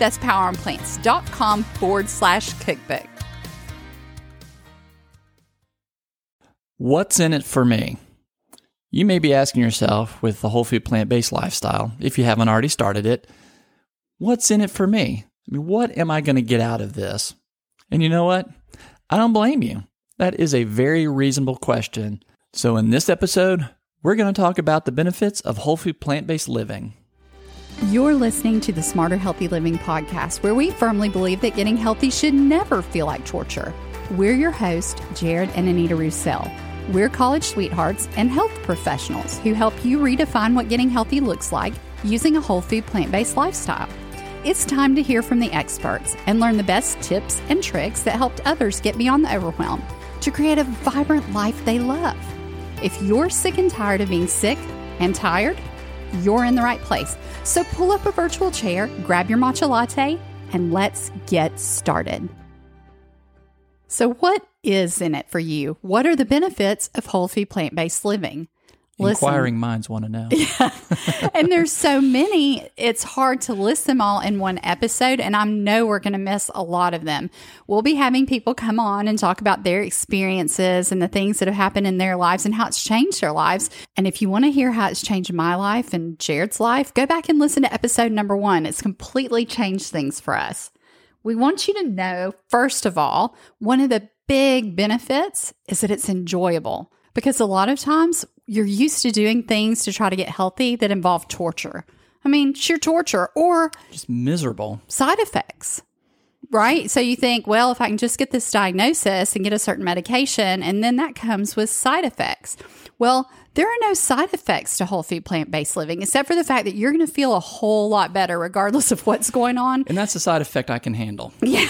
That's poweronplants.com forward slash cookbook. What's in it for me? You may be asking yourself with the whole food plant based lifestyle, if you haven't already started it, what's in it for me? I mean, what am I going to get out of this? And you know what? I don't blame you. That is a very reasonable question. So, in this episode, we're going to talk about the benefits of whole food plant based living. You're listening to the Smarter Healthy Living podcast, where we firmly believe that getting healthy should never feel like torture. We're your host, Jared and Anita Roussel. We're college sweethearts and health professionals who help you redefine what getting healthy looks like using a whole food plant based lifestyle. It's time to hear from the experts and learn the best tips and tricks that helped others get beyond the overwhelm to create a vibrant life they love. If you're sick and tired of being sick and tired, you're in the right place. So pull up a virtual chair, grab your matcha latte, and let's get started. So, what is in it for you? What are the benefits of whole food plant based living? Listen. Inquiring minds want to know. Yeah. and there's so many, it's hard to list them all in one episode. And I know we're going to miss a lot of them. We'll be having people come on and talk about their experiences and the things that have happened in their lives and how it's changed their lives. And if you want to hear how it's changed my life and Jared's life, go back and listen to episode number one. It's completely changed things for us. We want you to know, first of all, one of the big benefits is that it's enjoyable because a lot of times you're used to doing things to try to get healthy that involve torture. I mean, sheer torture or just miserable side effects. Right? So you think, well, if I can just get this diagnosis and get a certain medication, and then that comes with side effects. Well, there are no side effects to whole food plant based living except for the fact that you're going to feel a whole lot better regardless of what's going on. And that's a side effect I can handle. Yeah,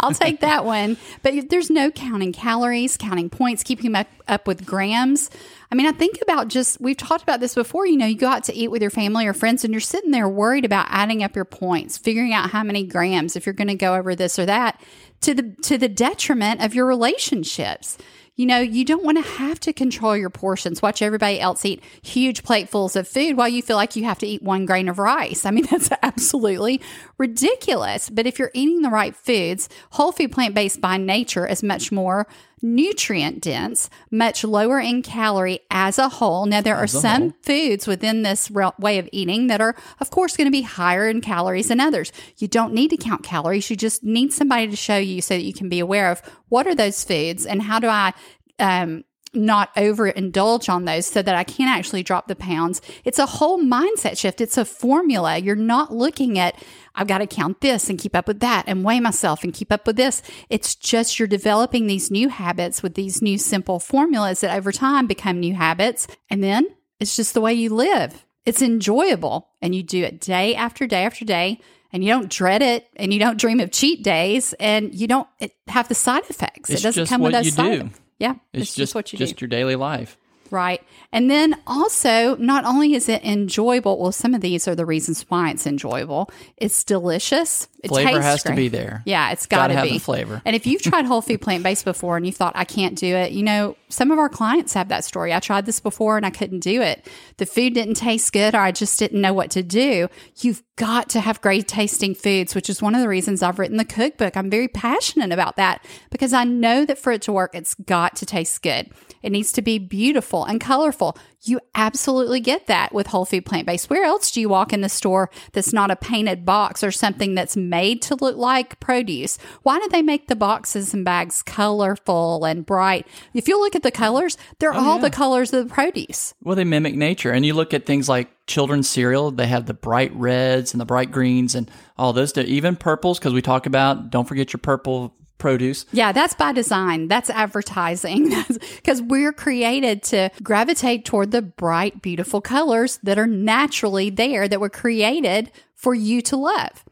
I'll take that one. But there's no counting calories, counting points, keeping up, up with grams. I mean, I think about just, we've talked about this before. You know, you go out to eat with your family or friends and you're sitting there worried about adding up your points, figuring out how many grams if you're going to go over this or that to the, to the detriment of your relationships. You know, you don't want to have to control your portions. Watch everybody else eat huge platefuls of food while you feel like you have to eat one grain of rice. I mean, that's absolutely ridiculous. But if you're eating the right foods, whole food plant based by nature is much more nutrient dense, much lower in calorie as a whole. Now, there are some foods within this way of eating that are, of course, going to be higher in calories than others. You don't need to count calories. You just need somebody to show you so that you can be aware of what are those foods and how do I um, not overindulge on those so that I can actually drop the pounds. It's a whole mindset shift. It's a formula. You're not looking at, I've got to count this and keep up with that and weigh myself and keep up with this. It's just you're developing these new habits with these new simple formulas that over time become new habits. And then it's just the way you live. It's enjoyable and you do it day after day after day and you don't dread it and you don't dream of cheat days and you don't have the side effects. It's it doesn't come with those side effects. Yeah, it's, it's just, just, what you just do. your daily life. Right. And then also, not only is it enjoyable, well, some of these are the reasons why it's enjoyable. It's delicious. It flavor has great. to be there. Yeah, it's got to be. flavor. And if you've tried whole food plant based before and you thought, I can't do it, you know, some of our clients have that story. I tried this before and I couldn't do it. The food didn't taste good or I just didn't know what to do. You've got to have great tasting foods, which is one of the reasons I've written the cookbook. I'm very passionate about that because I know that for it to work, it's got to taste good. It needs to be beautiful beautiful and colorful. You absolutely get that with whole food plant based. Where else do you walk in the store that's not a painted box or something that's made to look like produce? Why do they make the boxes and bags colorful and bright? If you look at the colors, they're oh, all yeah. the colors of the produce. Well, they mimic nature. And you look at things like children's cereal, they have the bright reds and the bright greens and all those, even purples, because we talk about don't forget your purple produce. Yeah, that's by design. That's advertising because we're created to gravitate toward the bright, beautiful colors that are naturally there, that were created for you to love.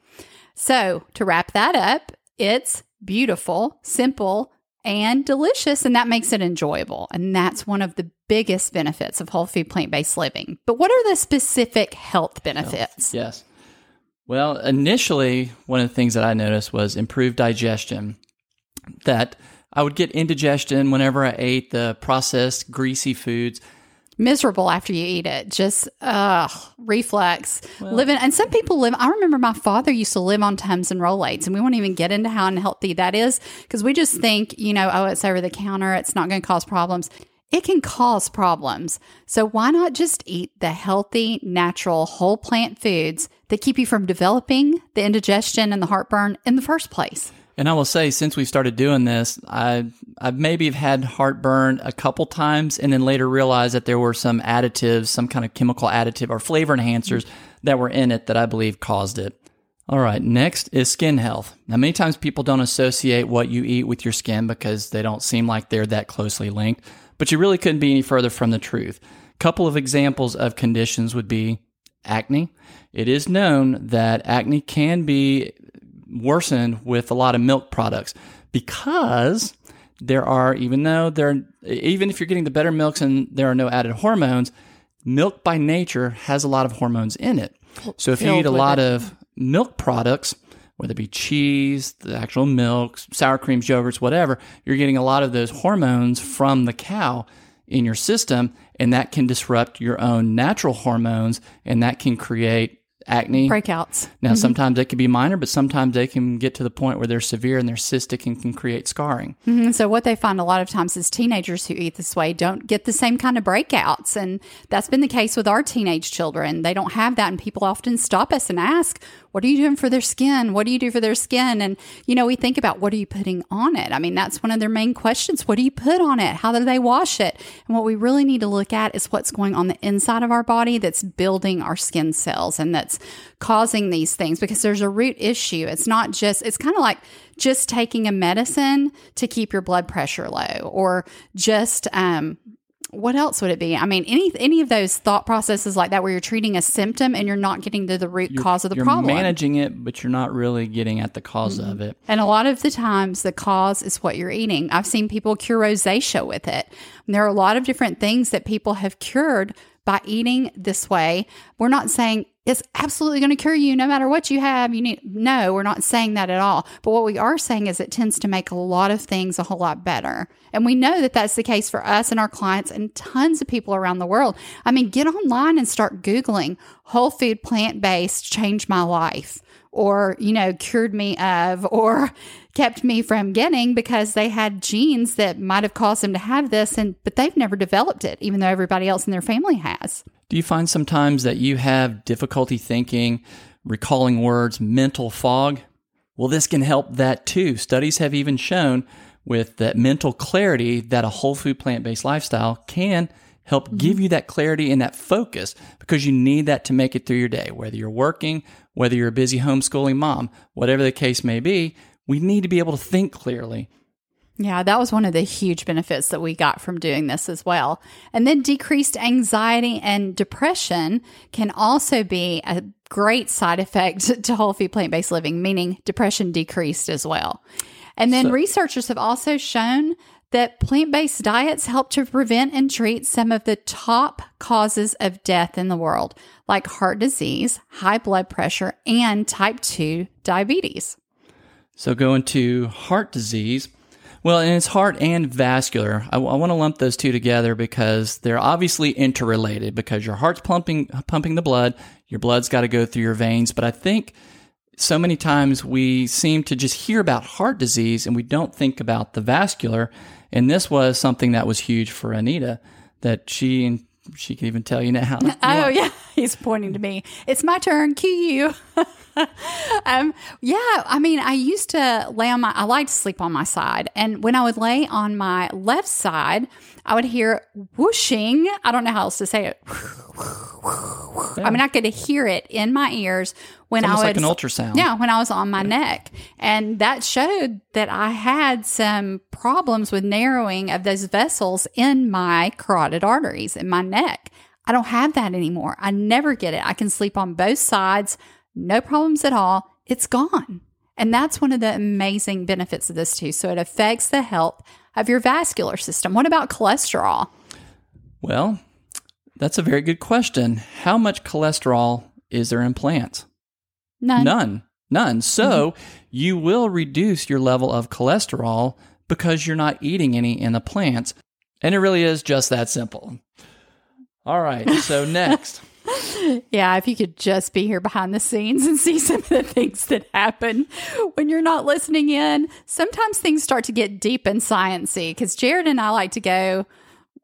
So, to wrap that up, it's beautiful, simple, and delicious, and that makes it enjoyable. And that's one of the biggest benefits of whole food plant based living. But what are the specific health benefits? Yes. Well, initially, one of the things that I noticed was improved digestion that I would get indigestion whenever I ate the processed greasy foods. Miserable after you eat it, just ugh, reflux. Living, and some people live. I remember my father used to live on Tums and Rolaids, and we won't even get into how unhealthy that is because we just think, you know, oh, it's over the counter, it's not going to cause problems. It can cause problems. So why not just eat the healthy, natural, whole plant foods that keep you from developing the indigestion and the heartburn in the first place? And I will say, since we started doing this, I I maybe have had heartburn a couple times, and then later realized that there were some additives, some kind of chemical additive or flavor enhancers that were in it that I believe caused it. All right, next is skin health. Now, many times people don't associate what you eat with your skin because they don't seem like they're that closely linked, but you really couldn't be any further from the truth. A couple of examples of conditions would be acne. It is known that acne can be worsened with a lot of milk products because there are even though there even if you're getting the better milks and there are no added hormones milk by nature has a lot of hormones in it. So if you eat a lot of milk products whether it be cheese the actual milk sour creams yogurts whatever you're getting a lot of those hormones from the cow in your system and that can disrupt your own natural hormones and that can create acne Breakouts. now, sometimes they can be minor, but sometimes they can get to the point where they're severe and they're cystic and can create scarring. Mhm. So what they find a lot of times is teenagers who eat this way don't get the same kind of breakouts, and that's been the case with our teenage children. They don't have that, and people often stop us and ask, "What are you doing for their skin? What do you do for their skin?" And you know, we think about what are you putting on it. I mean, that's one of their main questions. What do you put on it? How do they wash it? And what we really need to look at is what's going on the inside of our body that's building our skin cells and that's causing these things because there's a root issue. It's not just, it's kind of like just taking a medicine to keep your blood pressure low or just, um, what else would it be? I mean, any any of those thought processes like that, where you're treating a symptom and you're not getting to the root cause of the you're problem. managing it, but you're not really getting at the because of it. And a lot of the times, the cause is what you're eating. I've seen people cure rosacea with it. And there are a lot of different things that people have cured by eating this way. We're not saying it's absolutely going to cure you no matter what you have. You need no, we're not saying that at all. But what we are saying is it tends to make a lot of things a whole lot better. And we know that that's the case for us and our clients and tons of people around the world. I mean, get online and start Googling whole food plant based changed my life or, you know, cured me of or kept me from getting because they had genes that might have caused them to have this and but they've never developed it even though everybody else in their family has. Do you find sometimes that you have difficulty thinking, recalling words, mental fog? Well, this can help that too. Studies have even shown with that mental clarity that a whole food plant based lifestyle can help mm-hmm. give you that clarity and that focus because you need that to make it through your day. Whether you're working, whether you're a busy homeschooling mom, whatever the case may be, we need to be able to think clearly. Yeah, that was one of the huge benefits that we got from doing this as well. And then decreased anxiety and depression can also be a great side effect to whole food plant based living, meaning depression decreased as well. And then So- researchers have also shown that plant based diets help to prevent and treat some of the top causes of death in the world, like heart disease, high blood pressure, and type 2 diabetes. So going to heart disease. Well, and it's heart and vascular. I, want to lump those two together because they're obviously interrelated because your heart's pumping pumping the blood, your blood's got to go through your veins, but I think so many times we seem to just hear about heart disease and we don't think about the vascular. And this was something that was huge for Anita that she and she can even tell you now. Oh yeah, he's pointing to me. It's my turn. Cue you. um, yeah, I mean, I used to lay on my. I like to sleep on my side, and when I would lay on my left side, I would hear whooshing. I don't know how else to say it. I mean, I could hear it in my ears when I was like an ultrasound. yeah, when I was on my neck. And that showed that I had some problems with narrowing of those vessels in my carotid arteries in my neck. I don't have that anymore. I never get it. I can sleep on both sides, no problems at all. It's gone. And that's one of the amazing benefits of this too. So it affects the health of your vascular system. What about cholesterol? Well, that's a very good question. How much cholesterol is there in plants? None. None. None. So mm-hmm. you will reduce your level of cholesterol because you're not eating any in the plants. And it really is just that simple. All right. So next. Yeah, if you could just be here behind the scenes and see some of the things that happen when you're not listening in. Sometimes things start to get deep and sciency because Jared and I like to go,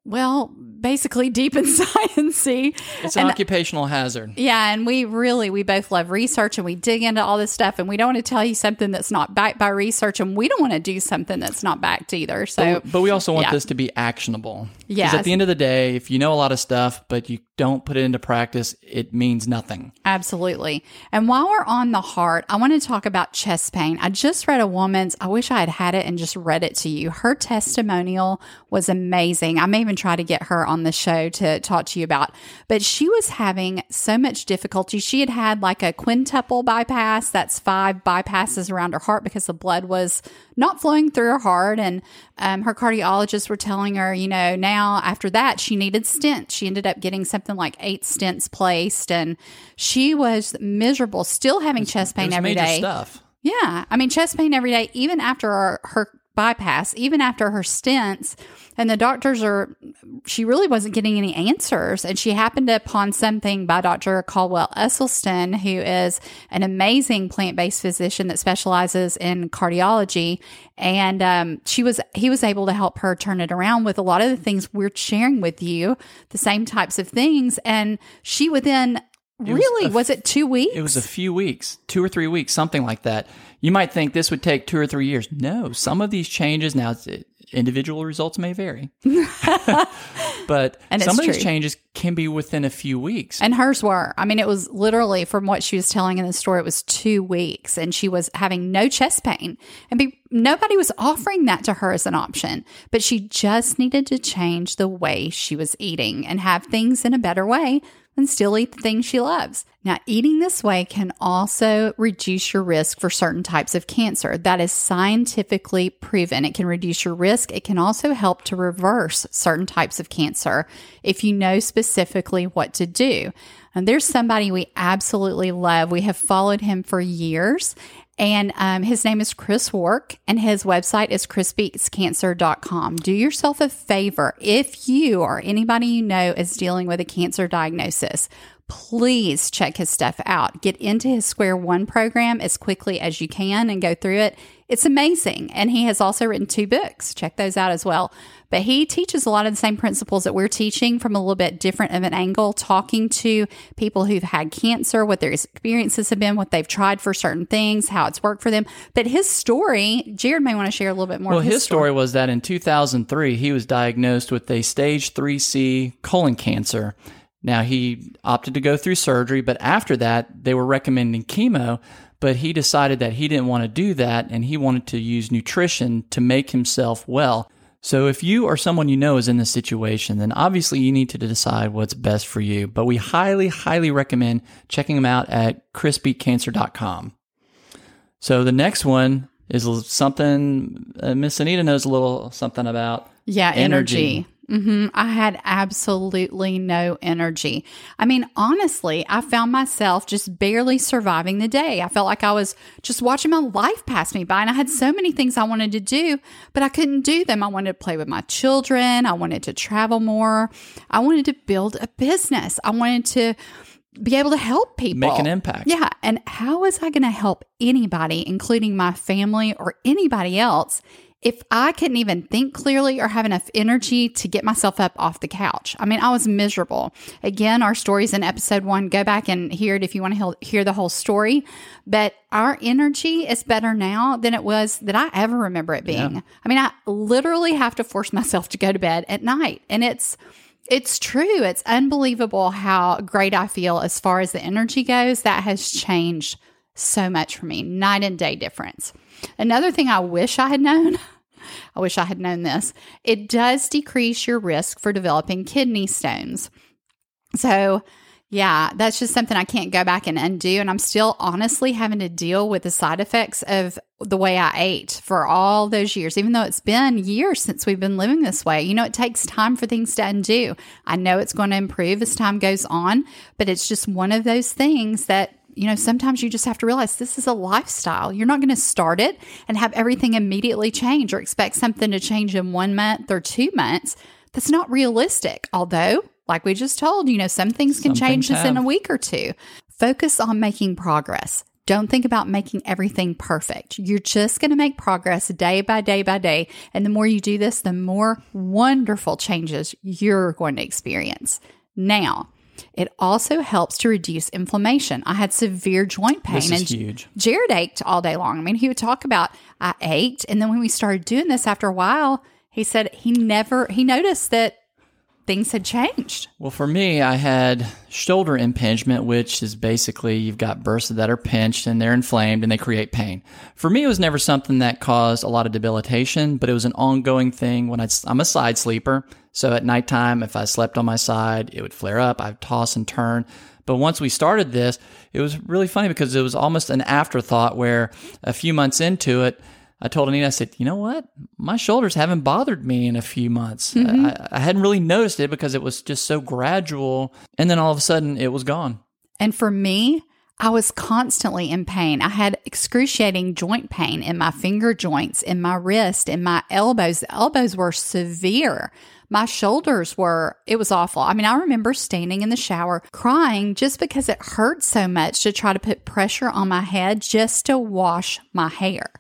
well, basically deep and sciencey. It's an occupational hazard. Yeah, and we really we both love research and we dig into all this stuff and we don't want to tell you something that's not backed by research and we don't want to do something that's not backed either. So But, but we also want yeah. this to be actionable. Because at the end of the day, if you know a lot of stuff, but you don't put it into practice, it means nothing. Absolutely. And while we're on the heart, I want to talk about chest pain. I just read a woman's, I wish I had had it and just read it to you. Her testimonial was amazing. I may even try to get her on the show to talk to you about, but she was having so much difficulty. She had had like a quintuple bypass. That's five bypasses around her heart because the blood was not flowing through her heart. And um, her cardiologists were telling her, you know, now after that, she needed stents. She ended up getting something like eight stents placed, and she was miserable, still having chest pain every day. stuff. Yeah. I mean, chest pain every day, even after her, her bypass, even after her stents. And the doctors are, she really wasn't getting any answers. And she happened upon something by Dr. Caldwell Esselstyn, who is an amazing plant based physician that specializes in cardiology. And um, she was, he was able to help her turn it around with a lot of the things we're sharing with you, the same types of things. And she within, was really, a was it two weeks? It was a few weeks, two or three weeks, something like that. You might think this would take two or three years. No, some of these changes now, individual results may vary, but And some of these changes can be within a few weeks. And hers were. I mean, it was literally from what she was telling in the story, it was two weeks and she was having no chest pain. And be, nobody was offering that to her as an option, but she just needed to change the way she was eating and have things in a better way and still eat the things she loves. Now, eating this way can also reduce your risk for certain types of cancer. That is scientifically proven. It can reduce your risk. It can also help to reverse certain types of cancer if you know specifically what to do. And there's somebody we absolutely love. We have followed him for years. And um, his name is Chris Wark, and his website is chrisbeatscancer.com. Do yourself a favor if you or anybody you know is dealing with a cancer diagnosis. Please check his stuff out. Get into his Square One program as quickly as you can and go through it. It's amazing. And he has also written two books. Check those out as well. But he teaches a lot of the same principles that we're teaching from a little bit different of an angle, talking to people who've had cancer, what their experiences have been, what they've tried for certain things, how it's worked for them. But his story, Jared may want to share a little bit more. Well, of his story was that in 2003, he was diagnosed with a stage 3C colon cancer. Now, he opted to go through surgery, but after that, they were recommending chemo, but he decided that he didn't want to do that and he wanted to use nutrition to make himself well. So, if you or someone you know is in this situation, then obviously you need to decide what's best for you. But we highly, highly recommend checking them out at chrisbeatcancer.com. So, the next one is something uh, Miss Anita knows a little something about. Yeah, Energy. energy. Hmm I had absolutely no energy. I mean, honestly, I found myself just barely surviving the day. I felt like I was just watching my life pass me by, and I had so many things I wanted to do, but I couldn't do them. I wanted to play with my children. I wanted to travel more. I wanted to build a business. I wanted to be able to help people, Make an impact. Yeah. And how was I going to help anybody, including my family or anybody else, if I couldn't even think clearly or have enough energy to get myself up off the couch. I mean, I was miserable. Again, our stories in episode one, go back and hear it if you want to hear the whole story. But our energy is better now than it was that I ever remember it being. Yeah. I mean, I literally have to force myself to go to bed at night. And it's, it's true. It's unbelievable how great I feel as far as the energy goes. That has changed so much for me, night and day difference. Another thing I wish I had known, I wish I had known this, it does decrease your risk for developing kidney stones. So, yeah, that's just something I can't go back and undo. And I'm still honestly having to deal with the side effects of the way I ate for all those years, even though it's been years since we've been living this way. You know, it takes time for things to undo. I know it's going to improve as time goes on, but it's just one of those things that you know, sometimes you just have to realize this is a lifestyle. You're not going to start it and have everything immediately change or expect something to change in one month or two months. That's not realistic. Although, like we just told, you know, some things can some change things in a week or two. Focus on making progress. Don't think about making everything perfect. You're just going to make progress day by day by day. And the more you do this, the more wonderful changes you're going to experience. Now, it also helps to reduce inflammation. I had severe joint pain this and huge. Jared ached all day long. I mean, he would talk about I ached, and then when we started doing this after a while, he said he never he noticed that things had changed. Well, for me, I had shoulder impingement, which is basically you've got bursts that are pinched and they're inflamed and they create pain. For me, it was never something that caused a lot of debilitation, but it was an ongoing thing when I'd, I'm a side sleeper. So at nighttime, if I slept on my side, it would flare up. I'd toss and turn. But once we started this, it was really funny because it was almost an afterthought where a few months into it, I told Anita, I said, you know what? My shoulders haven't bothered me in a few months. Mm-hmm. I, I hadn't really noticed it because it was just so gradual. And then all of a sudden it was gone. And for me, I was constantly in pain. I had excruciating joint pain in my finger joints, in my wrist, in my elbows. The elbows were severe. My shoulders were, it was awful. I mean, I remember standing in the shower crying just because it hurt so much to try to put pressure on my head just to wash my hair.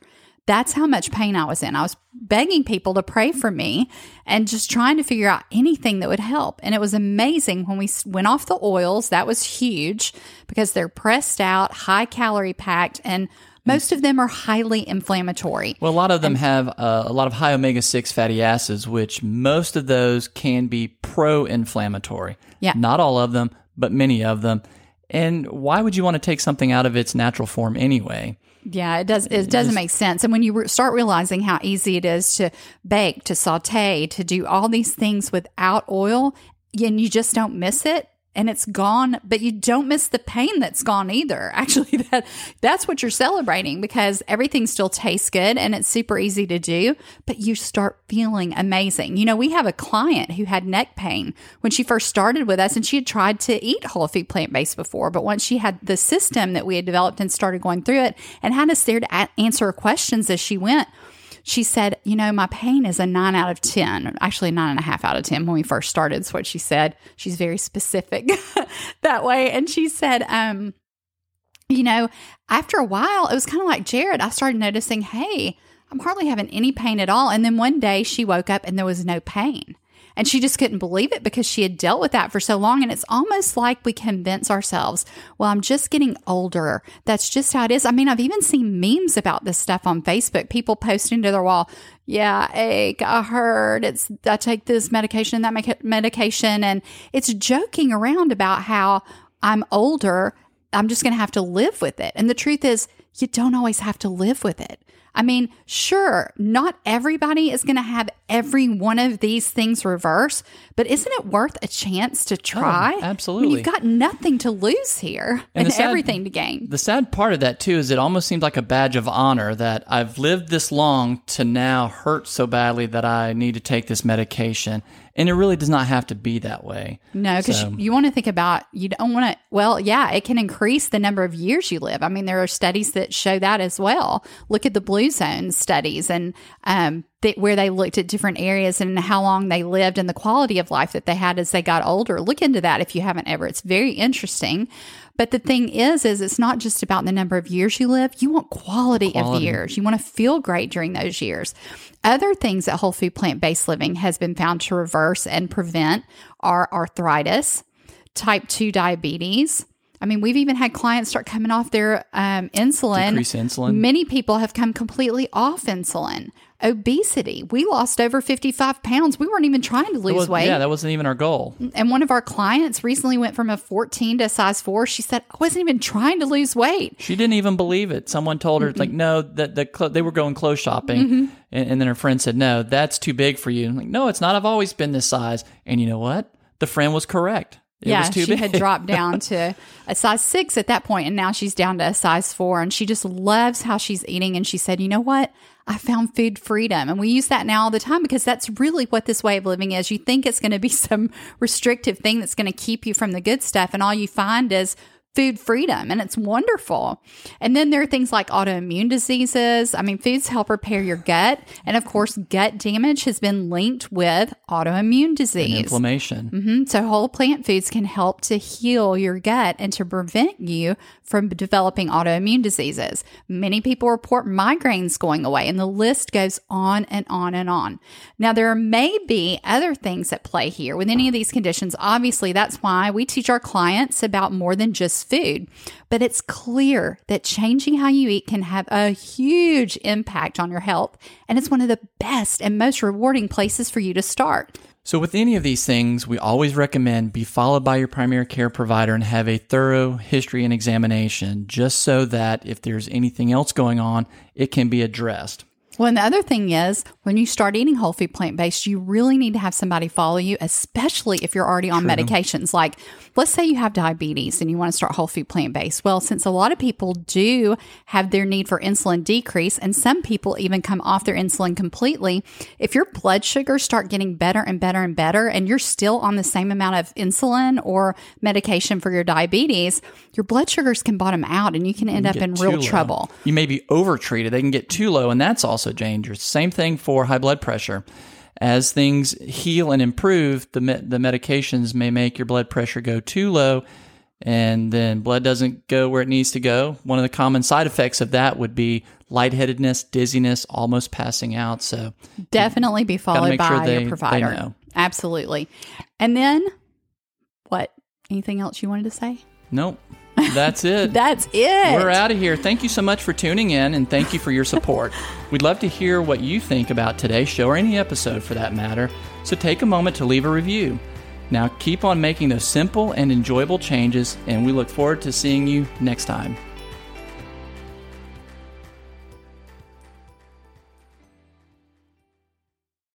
That's how much pain I was in. I was begging people to pray for me and just trying to figure out anything that would help. And it was amazing when we went off the oils. That was huge because they're pressed out, high calorie packed, and most of them are highly inflammatory. Well, a lot of them and, have uh, a lot of high omega 6 fatty acids, which most of those can be pro inflammatory. Yeah. Not all of them, but many of them. And why would you want to take something out of its natural form anyway? Yeah, it does. It doesn't make sense. And when you re- start realizing how easy it is to bake, to saute, to do all these things without oil, and you just don't miss it, and it's gone but you don't miss the pain that's gone either. Actually that that's what you're celebrating because everything still tastes good and it's super easy to do but you start feeling amazing. You know we have a client who had neck pain when she first started with us and she had tried to eat whole food plant-based before but once she had the system that we had developed and started going through it and had us there to answer her questions as she went she said, You know, my pain is a nine out of 10, actually, nine and a half out of 10 when we first started, is what she said. She's very specific that way. And she said, um, you know, after a while, it was kind of like Jared. I started noticing, hey, I'm hardly having any pain at all. And then one day she woke up and there was no pain. And she just couldn't believe it because she had dealt with that for so long. And it's almost like we convince ourselves, well, I'm just getting older. That's just how it is. I mean, I've even seen memes about this stuff on Facebook. People posting to their wall, yeah, ache, I heard it's, I take this medication, that medication. And it's joking around about how I'm older. I'm just going to have to live with it. And the truth is, you don't always have to live with it. I mean, sure, not everybody is going to have every one of these things reverse, but isn't it worth a chance to oh, try? Oh, absolutely. I mean, you've got nothing to lose here and, and sad, everything to gain. The sad part of that, too, is it almost seems like a badge of honor that I've lived this long to now hurt so badly that I need to take this medication. And it really does not have to be that way. No, because so. you, want to think about, you don't want to, well, yeah, it can increase the number of years you live. I mean, there are studies that show that as well. Look at the blue zone studies and um, that where they looked at different areas and how long they lived and the quality of life that they had as they got older. Look into that if you haven't ever. It's very interesting. But the thing is, is it's not just about the number of years you live. You want quality, Quality. of years. You want to feel great during those years. Other things that whole food plant based living has been found to reverse and prevent are arthritis, type 2 diabetes. I mean, we've even had clients start coming off their um, insulin. Decrease insulin. Many people have come completely off insulin. Obesity. We lost over 55 pounds. We weren't even trying to lose Was- weight. yeah, that wasn't even our goal. And one of our clients recently went from a 14 to a size four. She said, I wasn't even trying to lose weight. She didn't even believe it. Someone told her, Mm-hmm. like, no, that the clo- they were going clothes shopping. And, and then her friend said, no, that's too big for you. I'm like, no, it's not. I've always been this size. And you know what? The friend was correct. It yeah, she big. had dropped down to a size six at that point, and now she's down to a size four. And she just loves how she's eating. And she said, You know what? I found food freedom. And we use that now all the time because that's really what this way of living is. You think it's going to be some restrictive thing that's going to keep you from the good stuff, and all you find is food freedom and it's wonderful. And then there are things like autoimmune diseases. I mean, foods help repair your gut. And of course, gut damage has been linked with autoimmune disease. Inflammation. Mhm. So, whole plant foods can help to heal your gut and to prevent you from developing autoimmune diseases. Many people report migraines going away, and the list goes on and on and on. Now, there may be other things at play here with any of these conditions. Obviously, that's why we teach our clients about more than just food. But it's clear that changing how you eat can have a huge impact on your health, and it's one of the best and most rewarding places for you to start. So, with any of these things, we always recommend be followed by your primary care provider and have a thorough history and examination just so that if there's anything else going on, it can be addressed. Well, and the other thing is when you start eating whole food plant based, you really need to have somebody follow you, especially if you're already on medications. Like, let's say you have diabetes and you want to start whole food plant based. Well, since a lot of people do have their need for insulin decrease, and some people even come off their insulin completely, if your blood sugars start getting better and better and better, and you're still on the same amount of insulin or medication for your diabetes, your blood sugars can bottom out and you can end up in real low. trouble. You may be overtreated. They can get too low, and that's also dangerous. Same thing for high blood pressure. As things heal and improve, the me- the medications may make your blood pressure go too low, and then blood doesn't go where it needs to go. One of the common side effects of that would be lightheadedness, dizziness, almost passing out. So definitely be followed by sure they- your provider. Absolutely. And then what? Anything else you wanted to say? nope, that's it. That's it. We're out of here. Thank you so much for tuning in and thank you for your support. We'd love to hear what you think about today's show or any episode for that matter, so take a moment to leave a review. Now, keep on making those simple and enjoyable changes, and we look forward to seeing you next time.